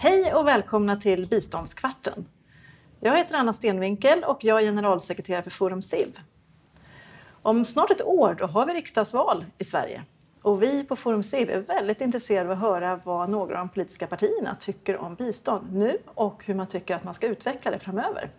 Hej och välkomna till Biståndskvarten. Jag heter Anna Stenvinkel och jag är generalsekreterare för Forum SIV. Om snart ett år då har vi riksdagsval i Sverige. Och vi på Forum SIV är väldigt intresserade av att höra vad några av de politiska partierna tycker om bistånd nu och hur man tycker att man ska utveckla det framöver.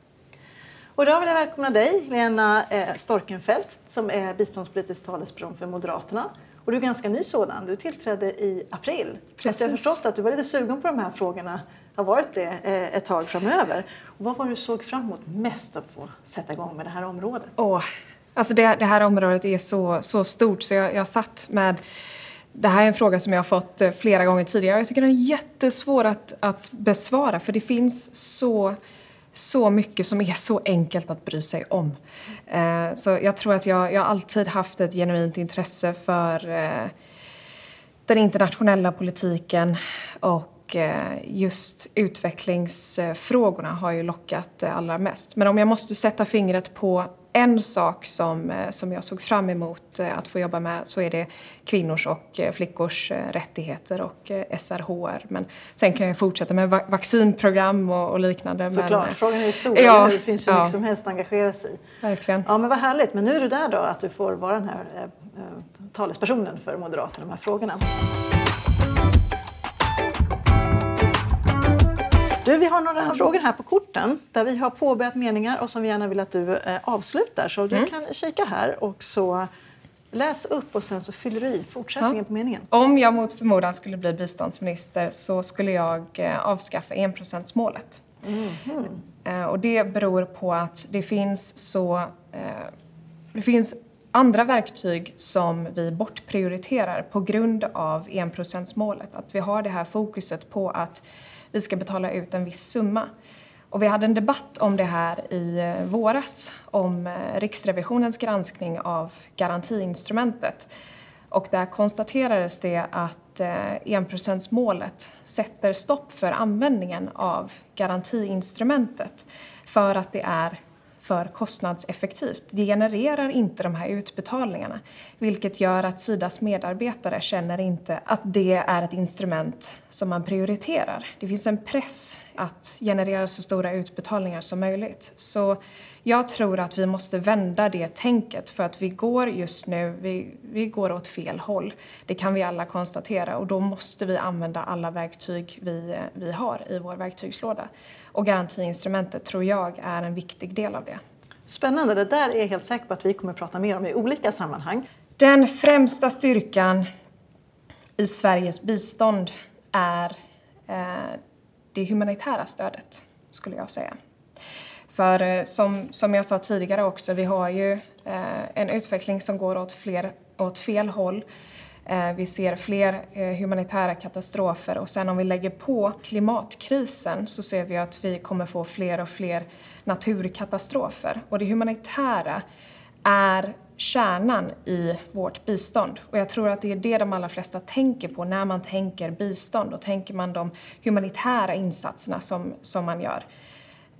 Och idag vill jag välkomna dig, Lena eh, Storkenfeldt, som är biståndspolitisk talesperson för Moderaterna. Och du är ganska ny sådan. Du tillträdde i april. Precis. Jag har förstått att du var lite sugen på de här frågorna, har varit det eh, ett tag framöver. Och vad var det du såg fram emot mest att få sätta igång med det här området? Åh, alltså det, det här området är så, så stort så jag, jag satt med det här är en fråga som jag har fått eh, flera gånger tidigare. Jag tycker den är jättesvår att, att besvara för det finns så så mycket som är så enkelt att bry sig om. Eh, så jag tror att jag, jag alltid haft ett genuint intresse för eh, den internationella politiken och eh, just utvecklingsfrågorna har ju lockat eh, allra mest. Men om jag måste sätta fingret på en sak som, eh, som jag såg fram emot eh, att få jobba med så är det kvinnors och eh, flickors rättigheter och SRHR. Men sen kan jag fortsätta med vaccinprogram och, och liknande. Såklart, men, frågan är stor. Ja, det finns ju ja, mycket som helst att engagera sig i. Verkligen. Ja, men vad härligt. Men nu är du där då, att du får vara den här eh, talespersonen för Moderaterna i de här frågorna. Du, vi har några frågor här på korten där vi har påbörjat meningar och som vi gärna vill att du eh, avslutar. Så du mm. kan kika här och så läs upp och sen så fyller du i fortsättningen ja. på meningen. Om jag mot förmodan skulle bli biståndsminister så skulle jag eh, avskaffa enprocentsmålet. Mm. Eh, och det beror på att det finns så... Eh, det finns andra verktyg som vi bortprioriterar på grund av enprocentsmålet. Att vi har det här fokuset på att vi ska betala ut en viss summa. Och vi hade en debatt om det här i eh, våras om eh, Riksrevisionens granskning av garantiinstrumentet. Och där konstaterades det att eh, enprocentsmålet sätter stopp för användningen av garantiinstrumentet för att det är för kostnadseffektivt. Det genererar inte de här utbetalningarna vilket gör att Sidas medarbetare känner inte att det är ett instrument som man prioriterar. Det finns en press att generera så stora utbetalningar som möjligt. Så jag tror att vi måste vända det tänket för att vi går just nu, vi, vi går åt fel håll. Det kan vi alla konstatera och då måste vi använda alla verktyg vi, vi har i vår verktygslåda. Och garantiinstrumentet tror jag är en viktig del av det. Spännande, det där är jag helt säker på att vi kommer prata mer om i olika sammanhang. Den främsta styrkan i Sveriges bistånd är eh, det humanitära stödet, skulle jag säga. För eh, som, som jag sa tidigare också, vi har ju eh, en utveckling som går åt, fler, åt fel håll. Eh, vi ser fler eh, humanitära katastrofer och sen om vi lägger på klimatkrisen så ser vi att vi kommer få fler och fler naturkatastrofer. Och det humanitära är kärnan i vårt bistånd. Och jag tror att det är det de allra flesta tänker på när man tänker bistånd. Då tänker man de humanitära insatserna som, som man gör.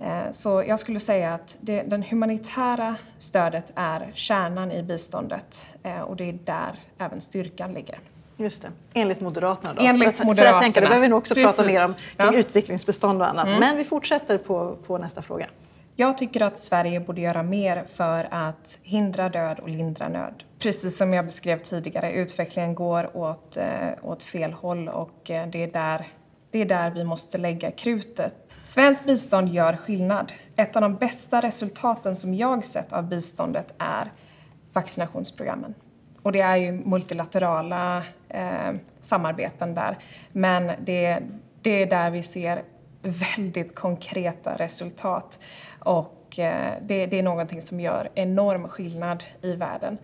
Eh, så jag skulle säga att det, den humanitära stödet är kärnan i biståndet eh, och det är där även styrkan ligger. Just det. Enligt Moderaterna då? Enligt för, Moderaterna. För jag tänker, det behöver vi nog också Precis. prata mer om ja. utvecklingsbestånd och annat. Mm. Men vi fortsätter på, på nästa fråga. Jag tycker att Sverige borde göra mer för att hindra död och lindra nöd. Precis som jag beskrev tidigare, utvecklingen går åt, eh, åt fel håll och det är, där, det är där vi måste lägga krutet Svenskt bistånd gör skillnad. Ett av de bästa resultaten som jag sett av biståndet är vaccinationsprogrammen. Och det är ju multilaterala eh, samarbeten där. Men det, det är där vi ser väldigt konkreta resultat. Och eh, det, det, är någonting som gör enorm skillnad i världen.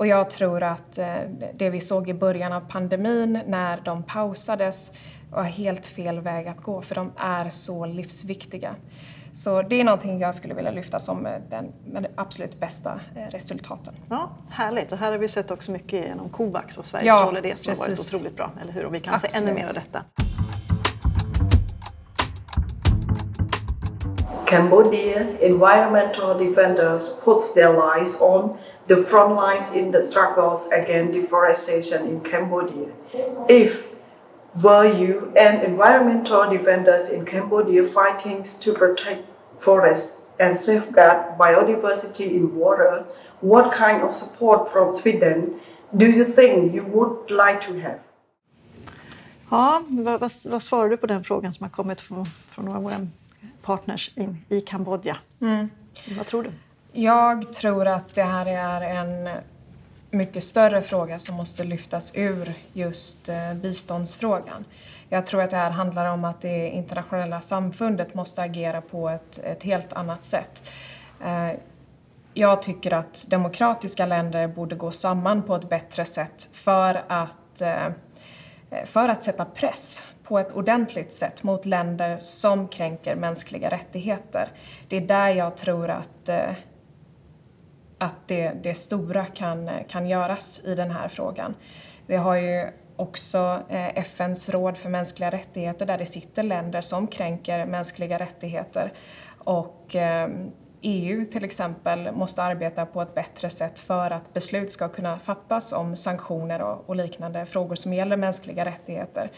Och jag tror att eh, det vi såg i början av pandemin när de pausades var helt fel väg att gå för de är så livsviktiga. Så det är någonting jag skulle vilja lyfta som eh, den absolut bästa eh, resultaten. Ja, härligt, och här har vi sett också mycket genom Covax och Sveriges ja, roll i det som precis. har varit otroligt bra, eller hur? Och vi kan absolut. se ännu mer av detta. Cambodia environmental defenders puts their lives on the front lines in the struggles against deforestation in Cambodia. If were you and environmental defenders in Cambodia fighting to protect forests and safeguard biodiversity in water? What kind of support from Sweden do you think you would like to have? Ja, vad, vad, vad svarar du på den frågan som har kommit från, från några av våra partners in, i Kambodja? Mm. Vad tror du? Jag tror att det här är en mycket större fråga som måste lyftas ur just eh, biståndsfrågan. Jag tror att det här handlar om att det internationella samfundet måste agera på ett, ett helt annat sätt. Eh, jag tycker att demokratiska länder borde gå samman på ett bättre sätt för att, eh, för att sätta press på ett ordentligt sätt mot länder som kränker mänskliga rättigheter. Det är där jag tror att, eh, att det, det stora kan, kan göras i den här frågan. Vi har ju också eh, FNs råd för mänskliga rättigheter där det sitter länder som kränker mänskliga rättigheter. Och eh, EU till exempel måste arbeta på ett bättre sätt för att beslut ska kunna fattas om sanktioner och liknande frågor som gäller mänskliga rättigheter.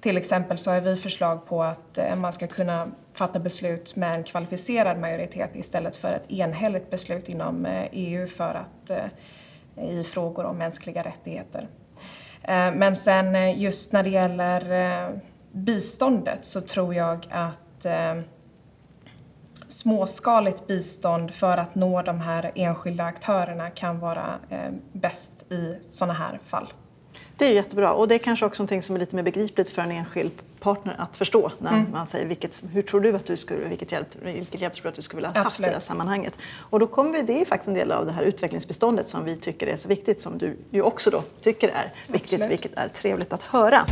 Till exempel så har vi förslag på att eh, man ska kunna fatta beslut med en kvalificerad majoritet istället för ett enhälligt beslut inom eh, EU för att, eh, i frågor om mänskliga rättigheter. Men sen just när det gäller biståndet så tror jag att småskaligt bistånd för att nå de här enskilda aktörerna kan vara bäst i sådana här fall. Det är jättebra och det är kanske också någonting som är lite mer begripligt för en enskild partner att förstå när mm. man säger vilket, hur tror du att du skulle, vilket hjälp, vilket hjälp tror du att du skulle vilja ha haft i det här sammanhanget. Och då kommer vi, det är faktiskt en del av det här utvecklingsbiståndet som vi tycker är så viktigt som du ju också då tycker är viktigt, Absolut. vilket är trevligt att höra.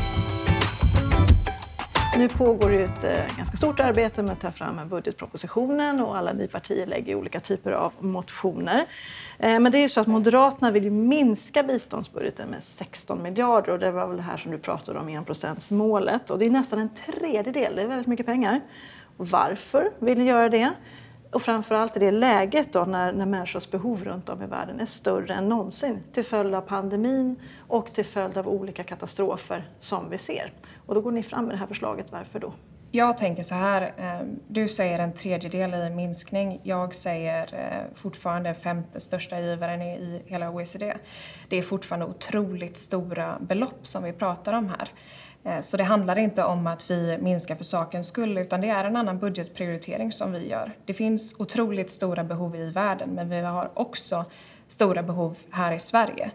Nu pågår ett eh, ganska stort arbete med att ta fram budgetpropositionen och alla ni partier lägger olika typer av motioner. Eh, men det är ju så att Moderaterna vill minska biståndsbudgeten med 16 miljarder och det var väl det här som du pratade om, enprocentsmålet. Och det är nästan en tredjedel, det är väldigt mycket pengar. Och varför vill ni göra det? Och framförallt i det läget då när, när människors behov runt om i världen är större än någonsin till följd av pandemin och till följd av olika katastrofer som vi ser. Och då går ni fram med det här förslaget. Varför då? Jag tänker så här, eh, du säger en tredjedel i minskning. Jag säger eh, fortfarande femte största givaren i hela OECD. Det är fortfarande otroligt stora belopp som vi pratar om här. Eh, så det handlar inte om att vi minskar för sakens skull utan det är en annan budgetprioritering som vi gör. Det finns otroligt stora behov i världen men vi har också stora behov här i Sverige.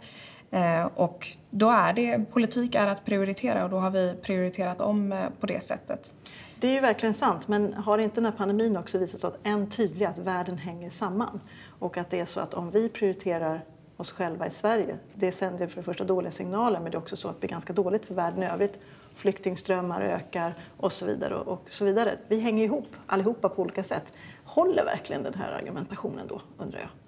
Eh, och då är det, politik är att prioritera och då har vi prioriterat om eh, på det sättet. Det är ju verkligen sant, men har inte den här pandemin också visat att än tydligare att världen hänger samman? Och att det är så att om vi prioriterar oss själva i Sverige, det sänder för det första dåliga signaler men det är också så att det blir ganska dåligt för världen i övrigt. Flyktingströmmar ökar och så vidare. Och så vidare. Vi hänger ihop allihopa på olika sätt. Håller verkligen den här argumentationen då, undrar jag?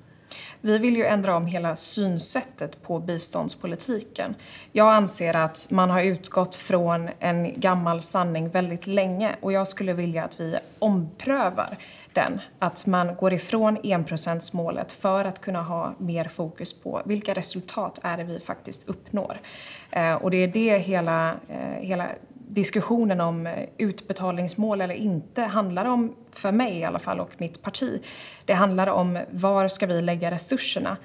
Vi vill ju ändra om hela synsättet på biståndspolitiken. Jag anser att man har utgått från en gammal sanning väldigt länge och jag skulle vilja att vi omprövar den. Att man går ifrån enprocentsmålet för att kunna ha mer fokus på vilka resultat är det vi faktiskt uppnår. Eh, och det är det hela, eh, hela diskussionen om eh, utbetalningsmål eller inte handlar om, för mig i alla fall och mitt parti, det handlar om var ska vi lägga resurserna?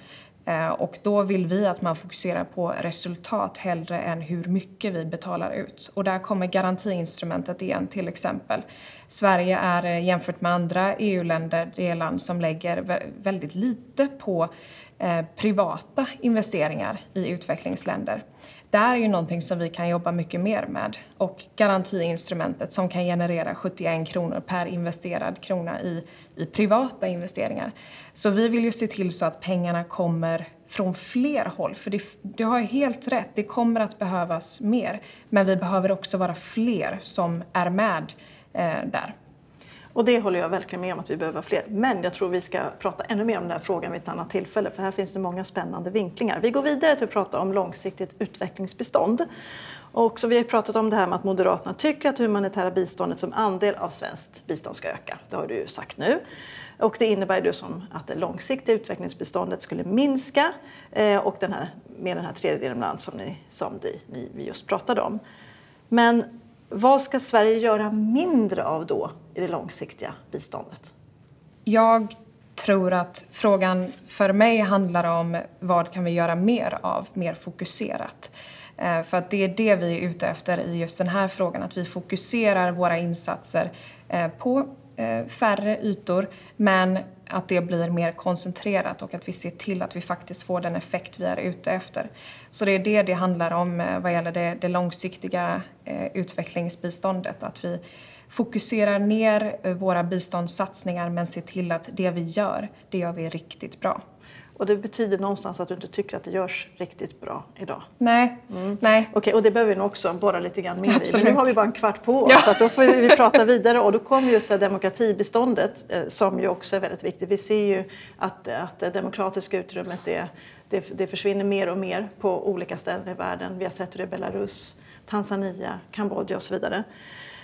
Eh, och då vill vi att man fokuserar på resultat hellre än hur mycket vi betalar ut. Och där kommer garantiinstrumentet igen till exempel. Sverige är eh, jämfört med andra EU-länder det land som lägger väldigt lite på privata investeringar i utvecklingsländer. Det är ju någonting som vi kan jobba mycket mer med. Och garantiinstrumentet som kan generera 71 kronor per investerad krona i, i privata investeringar. Så vi vill ju se till så att pengarna kommer från fler håll. För det, du har helt rätt, det kommer att behövas mer. Men vi behöver också vara fler som är med eh, där. Och det håller jag verkligen med om att vi behöver fler. Men jag tror vi ska prata ännu mer om den här frågan vid ett annat tillfälle för här finns det många spännande vinklingar. Vi går vidare till att prata om långsiktigt utvecklingsbistånd. Och så vi har pratat om det här med att Moderaterna tycker att det humanitära biståndet som andel av svenskt bistånd ska öka. Det har du ju sagt nu. Och det innebär ju som att det långsiktiga utvecklingsbiståndet skulle minska eh, och den här, med den här tredjedelen land som, ni, som ni, ni, vi just pratade om. Men vad ska Sverige göra mindre av då i det långsiktiga biståndet? Jag tror att frågan för mig handlar om vad kan vi göra mer av, mer fokuserat. Eh, för att det är det vi är ute efter i just den här frågan, att vi fokuserar våra insatser eh, på Eh, färre ytor men att det blir mer koncentrerat och att vi ser till att vi faktiskt får den effekt vi är ute efter. Så det är det det handlar om eh, vad gäller det, det långsiktiga eh, utvecklingsbiståndet, att vi fokuserar ner våra biståndssatsningar men ser till att det vi gör, det gör vi riktigt bra. Och det betyder någonstans att du inte tycker att det görs riktigt bra idag? Nej. Mm. Nej. Okej, okay, och det behöver vi nog också borra lite grann mer Absolut. i. Men nu har vi bara en kvart på oss, ja. så då får vi prata vidare. Och då kommer just det demokratibiståndet eh, som ju också är väldigt viktigt. Vi ser ju att, att det demokratiska utrymmet det, det, det försvinner mer och mer på olika ställen i världen. Vi har sett hur det är Belarus, Tanzania, Kambodja och så vidare.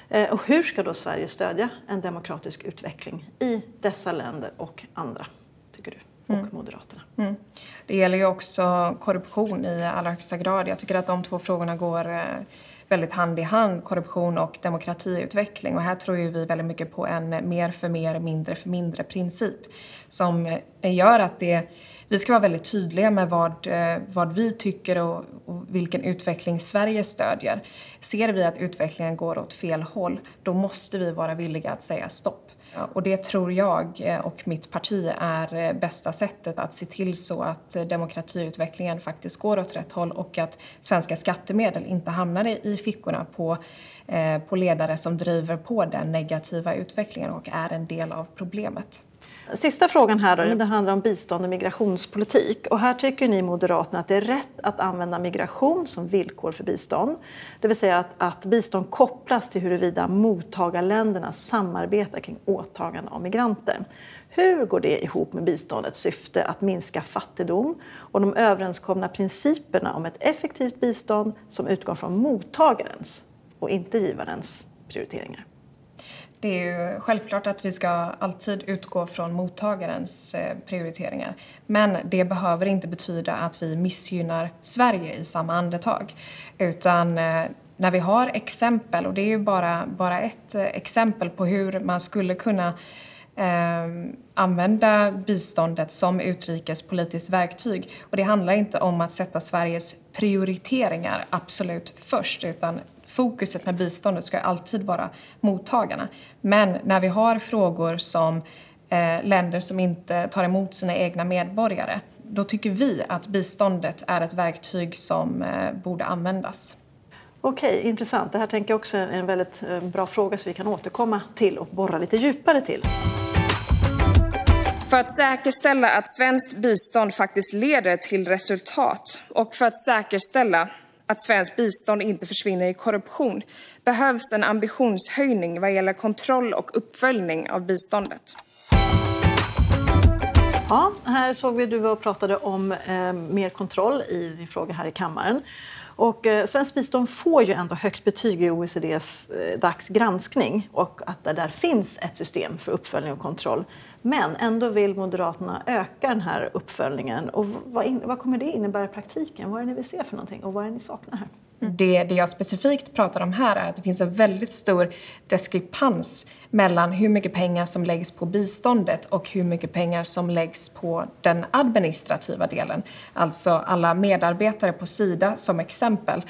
Eh, och hur ska då Sverige stödja en demokratisk utveckling i dessa länder och andra, tycker du? Och mm. Moderaterna. Mm. Det gäller ju också korruption i allra högsta grad. Jag tycker att de två frågorna går eh, väldigt hand i hand, korruption och demokratiutveckling. Och här tror ju vi väldigt mycket på en mer för mer, mindre för mindre princip som eh, gör att det, vi ska vara väldigt tydliga med vad, eh, vad vi tycker och, och vilken utveckling Sverige stödjer. Ser vi att utvecklingen går åt fel håll, då måste vi vara villiga att säga stopp. Och det tror jag eh, och mitt parti är eh, bästa sättet att se till så att eh, demokratiutvecklingen faktiskt går åt rätt håll och att svenska skattemedel inte hamnar i fickorna på, på ledare som driver på den negativa utvecklingen och är en del av problemet. Sista frågan här då, mm. det handlar om bistånd och migrationspolitik. Och här tycker ni Moderaterna att det är rätt att använda migration som villkor för bistånd. Det vill säga att, att bistånd kopplas till huruvida mottagarländerna samarbetar kring åtagande av migranter. Hur går det ihop med biståndets syfte att minska fattigdom och de överenskomna principerna om ett effektivt bistånd som utgår från mottagarens och inte givarens prioriteringar? Det är ju självklart att vi ska alltid utgå från mottagarens eh, prioriteringar. Men det behöver inte betyda att vi missgynnar Sverige i samma andetag. Utan eh, när vi har exempel, och det är ju bara, bara ett eh, exempel på hur man skulle kunna eh, använda biståndet som utrikespolitiskt verktyg. Och det handlar inte om att sätta Sveriges prioriteringar absolut först utan fokuset med biståndet ska alltid vara mottagarna. Men när vi har frågor som eh, länder som inte tar emot sina egna medborgare, då tycker vi att biståndet är ett verktyg som eh, borde användas. Okej, intressant. Det här tänker jag också är en väldigt eh, bra fråga som vi kan återkomma till och borra lite djupare till. För att säkerställa att svenskt bistånd faktiskt leder till resultat och för att säkerställa att svenskt bistånd inte försvinner i korruption behövs en ambitionshöjning vad gäller kontroll och uppföljning av biståndet. Ja, här såg vi du var och pratade om eh, mer kontroll i din fråga här i kammaren. Och eh, svenskt bistånd får ju ändå högt betyg i OECDs eh, DACs granskning och att det där finns ett system för uppföljning och kontroll. Men ändå vill Moderaterna öka den här uppföljningen. Och vad, in, vad kommer det innebära i praktiken? Vad är det ni vill se för någonting och vad är det ni saknar här? Mm. Det, det jag specifikt pratar om här är att det finns en väldigt stor diskrepans mellan hur mycket pengar som läggs på biståndet och hur mycket pengar som läggs på den administrativa delen. Alltså alla medarbetare på Sida som exempel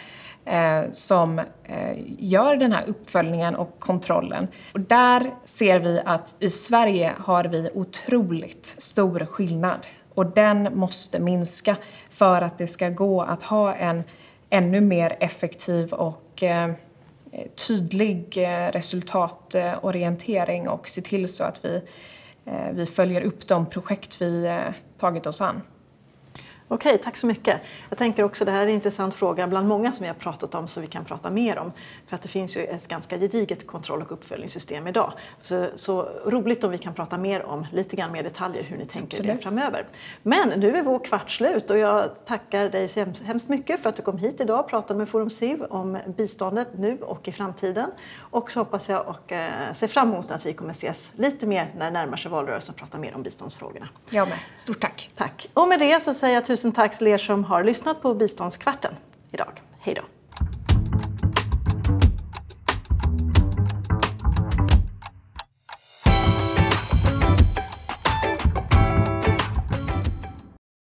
Eh, som eh, gör den här uppföljningen och kontrollen. Och där ser vi att i Sverige har vi otroligt stor skillnad och den måste minska för att det ska gå att ha en ännu mer effektiv och eh, tydlig eh, resultatorientering och se till så att vi, eh, vi följer upp de projekt vi eh, tagit oss an. Okej, tack så mycket. Jag tänker också det här är en intressant fråga bland många som vi har pratat om som vi kan prata mer om. För att det finns ju ett ganska gediget kontroll och uppföljningssystem idag. Så, så roligt om vi kan prata mer om lite grann mer detaljer hur ni tänker Absolut. det framöver. Men nu är vår kvart slut och jag tackar dig så hemskt mycket för att du kom hit idag och pratade med Forum SIV om biståndet nu och i framtiden. Och så hoppas jag och eh, ser fram emot att vi kommer ses lite mer när det närmar sig valrörelsen och prata mer om biståndsfrågorna. Jag med. Stort tack. Tack. Och med det så säger jag tusen tack till er som har lyssnat på Biståndskvarten idag. Hej då!